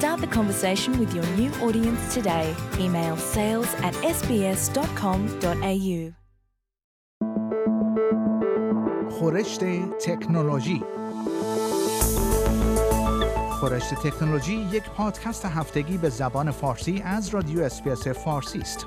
Start the conversation with your new audience today. Email sales at sbs.com.au. خورشت تکنولوژی خورشت تکنولوژی یک پادکست هفتگی به زبان فارسی از رادیو اسپیس فارسی است.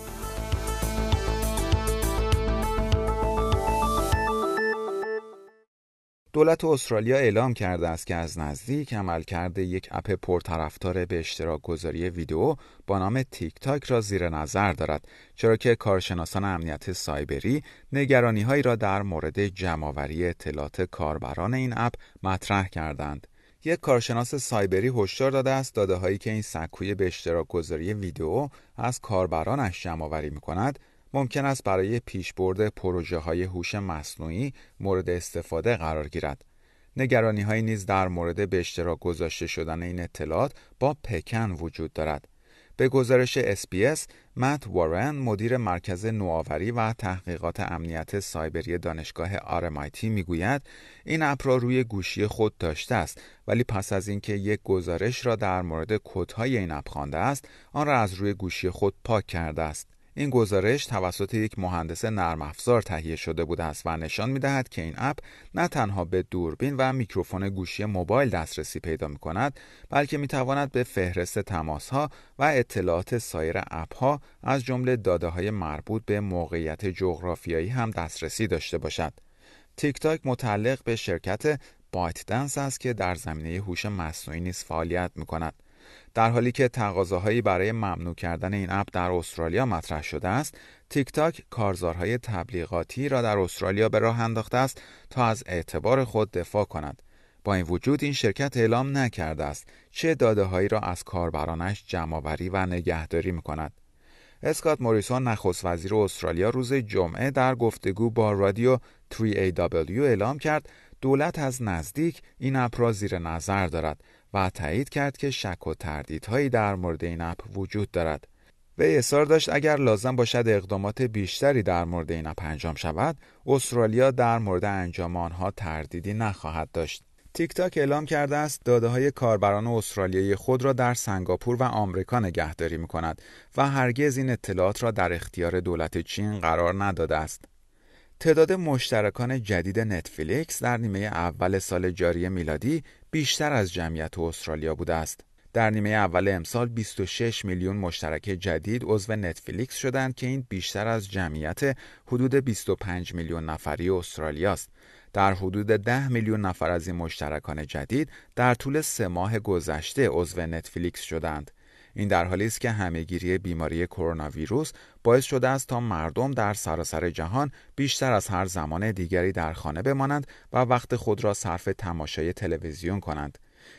دولت استرالیا اعلام کرده است که از نزدیک عملکرد یک اپ پرطرفدار به اشتراک گذاری ویدیو با نام تیک تاک را زیر نظر دارد چرا که کارشناسان امنیت سایبری نگرانی هایی را در مورد جمعآوری اطلاعات کاربران این اپ مطرح کردند. یک کارشناس سایبری هشدار داده است داده هایی که این سکوی به اشتراک گذاری ویدیو از کاربرانش جمع آوری می کند ممکن است برای پیشبرد پروژه های هوش مصنوعی مورد استفاده قرار گیرد. نگرانی های نیز در مورد به اشتراک گذاشته شدن این اطلاعات با پکن وجود دارد. به گزارش SBS، مت وارن مدیر مرکز نوآوری و تحقیقات امنیت سایبری دانشگاه RMIT می‌گوید این اپ را روی گوشی خود داشته است ولی پس از اینکه یک گزارش را در مورد کدهای این اپ خوانده است آن را از روی گوشی خود پاک کرده است این گزارش توسط یک مهندس نرم افزار تهیه شده بوده است و نشان می دهد که این اپ نه تنها به دوربین و میکروفون گوشی موبایل دسترسی پیدا می کند بلکه می تواند به فهرست تماس ها و اطلاعات سایر اپ ها از جمله داده های مربوط به موقعیت جغرافیایی هم دسترسی داشته باشد. تیک تاک متعلق به شرکت بایت دنس است که در زمینه هوش مصنوعی نیز فعالیت می کند. در حالی که تقاضاهایی برای ممنوع کردن این اپ در استرالیا مطرح شده است تیک تاک کارزارهای تبلیغاتی را در استرالیا به راه انداخته است تا از اعتبار خود دفاع کند با این وجود این شرکت اعلام نکرده است چه داده هایی را از کاربرانش جمعآوری و نگهداری می کند. اسکات موریسون نخست وزیر استرالیا روز جمعه در گفتگو با رادیو 3AW اعلام کرد دولت از نزدیک این اپ را زیر نظر دارد و تایید کرد که شک و تردیدهایی در مورد این اپ وجود دارد. وی اصرار داشت اگر لازم باشد اقدامات بیشتری در مورد این اپ انجام شود، استرالیا در مورد انجام آنها تردیدی نخواهد داشت. تیک تاک اعلام کرده است داده های کاربران استرالیایی خود را در سنگاپور و آمریکا نگهداری می کند و هرگز این اطلاعات را در اختیار دولت چین قرار نداده است. تعداد مشترکان جدید نتفلیکس در نیمه اول سال جاری میلادی بیشتر از جمعیت استرالیا بوده است. در نیمه اول امسال 26 میلیون مشترک جدید عضو نتفلیکس شدند که این بیشتر از جمعیت حدود 25 میلیون نفری استرالیا است. در حدود 10 میلیون نفر از این مشترکان جدید در طول سه ماه گذشته عضو نتفلیکس شدند. این در حالی است که همهگیری بیماری کرونا ویروس باعث شده است تا مردم در سراسر جهان بیشتر از هر زمان دیگری در خانه بمانند و وقت خود را صرف تماشای تلویزیون کنند.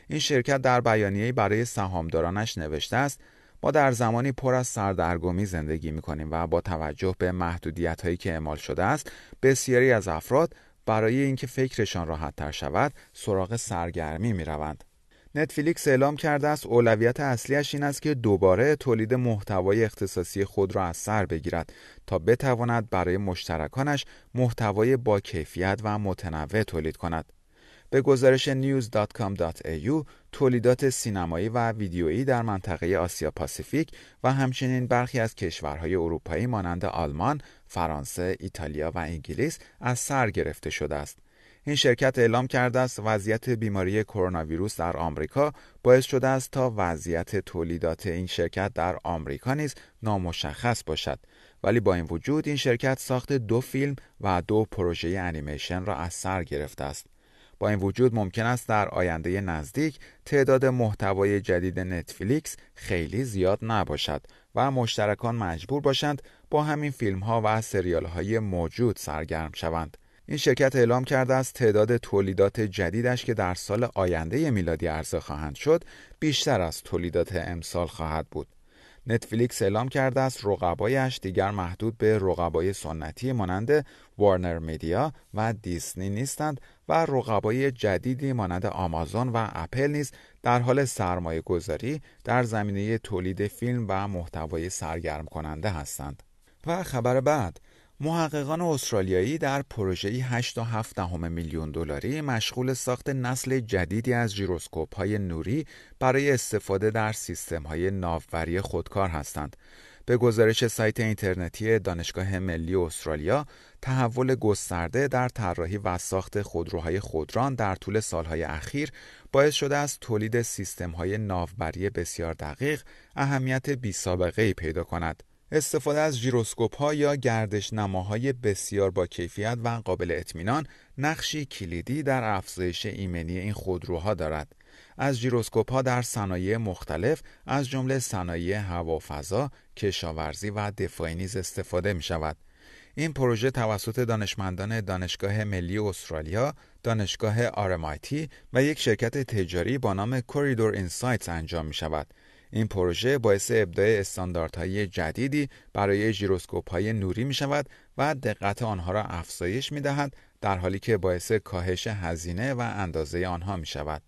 این شرکت در بیانیه‌ای برای سهامدارانش نوشته است ما در زمانی پر از سردرگمی زندگی می کنیم و با توجه به محدودیت هایی که اعمال شده است بسیاری از افراد برای اینکه فکرشان راحت تر شود سراغ سرگرمی می روند. نتفلیکس اعلام کرده است اولویت اصلیش این است که دوباره تولید محتوای اختصاصی خود را از سر بگیرد تا بتواند برای مشترکانش محتوای با کیفیت و متنوع تولید کند. به گزارش news.com.au تولیدات سینمایی و ویدیویی در منطقه آسیا پاسیفیک و همچنین برخی از کشورهای اروپایی مانند آلمان، فرانسه، ایتالیا و انگلیس از سر گرفته شده است. این شرکت اعلام کرده است وضعیت بیماری کرونا ویروس در آمریکا باعث شده است تا وضعیت تولیدات این شرکت در آمریکا نیز نامشخص باشد ولی با این وجود این شرکت ساخت دو فیلم و دو پروژه انیمیشن را از سر گرفته است با این وجود ممکن است در آینده نزدیک تعداد محتوای جدید نتفلیکس خیلی زیاد نباشد و مشترکان مجبور باشند با همین فیلم ها و سریال های موجود سرگرم شوند. این شرکت اعلام کرده است تعداد تولیدات جدیدش که در سال آینده میلادی عرضه خواهند شد بیشتر از تولیدات امسال خواهد بود. نتفلیکس اعلام کرده است رقبایش دیگر محدود به رقبای سنتی مانند وارنر میدیا و دیسنی نیستند و رقبای جدیدی مانند آمازون و اپل نیز در حال سرمایه گذاری در زمینه تولید فیلم و محتوای سرگرم کننده هستند. و خبر بعد محققان استرالیایی در پروژه 8.7 میلیون دلاری مشغول ساخت نسل جدیدی از ژیروسکوپ های نوری برای استفاده در سیستم های ناوبری خودکار هستند. به گزارش سایت اینترنتی دانشگاه ملی استرالیا، تحول گسترده در طراحی و ساخت خودروهای خودران در طول سالهای اخیر باعث شده است تولید سیستم های ناوبری بسیار دقیق اهمیت بی سابقه پیدا کند. استفاده از ژیروسکوپ ها یا گردش نماهای بسیار با کیفیت و قابل اطمینان نقشی کلیدی در افزایش ایمنی این خودروها دارد. از ژیروسکوپ ها در صنایع مختلف از جمله صنایع هوافضا، کشاورزی و دفاعی نیز استفاده می شود. این پروژه توسط دانشمندان دانشگاه ملی استرالیا، دانشگاه آرمایتی و یک شرکت تجاری با نام Corridor Insights انجام می شود. این پروژه باعث ابداع استانداردهای جدیدی برای ژیروسکوپ های نوری می شود و دقت آنها را افزایش می دهد در حالی که باعث کاهش هزینه و اندازه آنها می شود.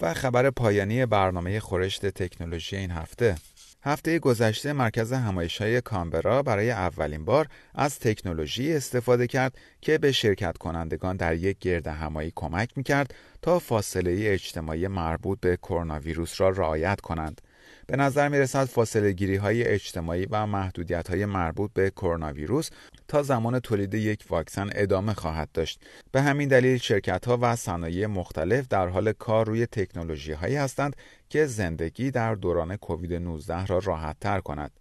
و خبر پایانی برنامه خورشت تکنولوژی این هفته هفته گذشته مرکز همایش های کامبرا برای اولین بار از تکنولوژی استفاده کرد که به شرکت کنندگان در یک گرد همایی کمک می کرد تا فاصله اجتماعی مربوط به کرونا ویروس را رعایت کنند. به نظر می رسد فاصله گیری های اجتماعی و محدودیت های مربوط به کرونا ویروس تا زمان تولید یک واکسن ادامه خواهد داشت. به همین دلیل شرکت ها و صنایع مختلف در حال کار روی تکنولوژی هایی هستند که زندگی در دوران کووید 19 را راحت تر کند.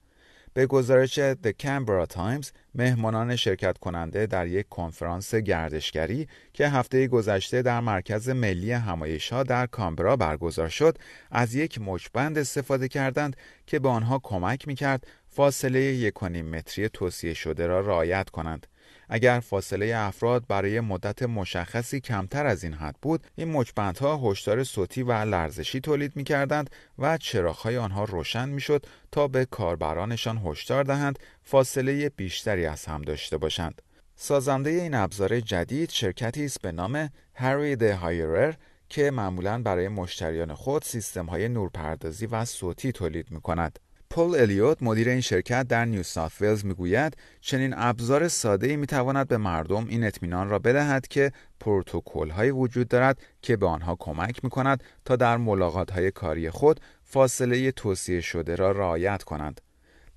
به گزارش The Canberra Times مهمانان شرکت کننده در یک کنفرانس گردشگری که هفته گذشته در مرکز ملی همایش در کامبرا برگزار شد از یک مچبند استفاده کردند که به آنها کمک می کرد فاصله یک متری توصیه شده را رعایت کنند. اگر فاصله افراد برای مدت مشخصی کمتر از این حد بود این مچبندها هشدار صوتی و لرزشی تولید می کردند و چراغهای آنها روشن می شد تا به کاربرانشان هشدار دهند فاصله بیشتری از هم داشته باشند سازنده این ابزار جدید شرکتی است به نام هری د هایرر که معمولا برای مشتریان خود سیستم های نورپردازی و صوتی تولید می کند. پل الیوت مدیر این شرکت در نیو ساوت ولز می‌گوید چنین ابزار ساده ای می تواند به مردم این اطمینان را بدهد که پروتکل های وجود دارد که به آنها کمک می کند تا در ملاقات های کاری خود فاصله توصیه شده را رعایت کنند.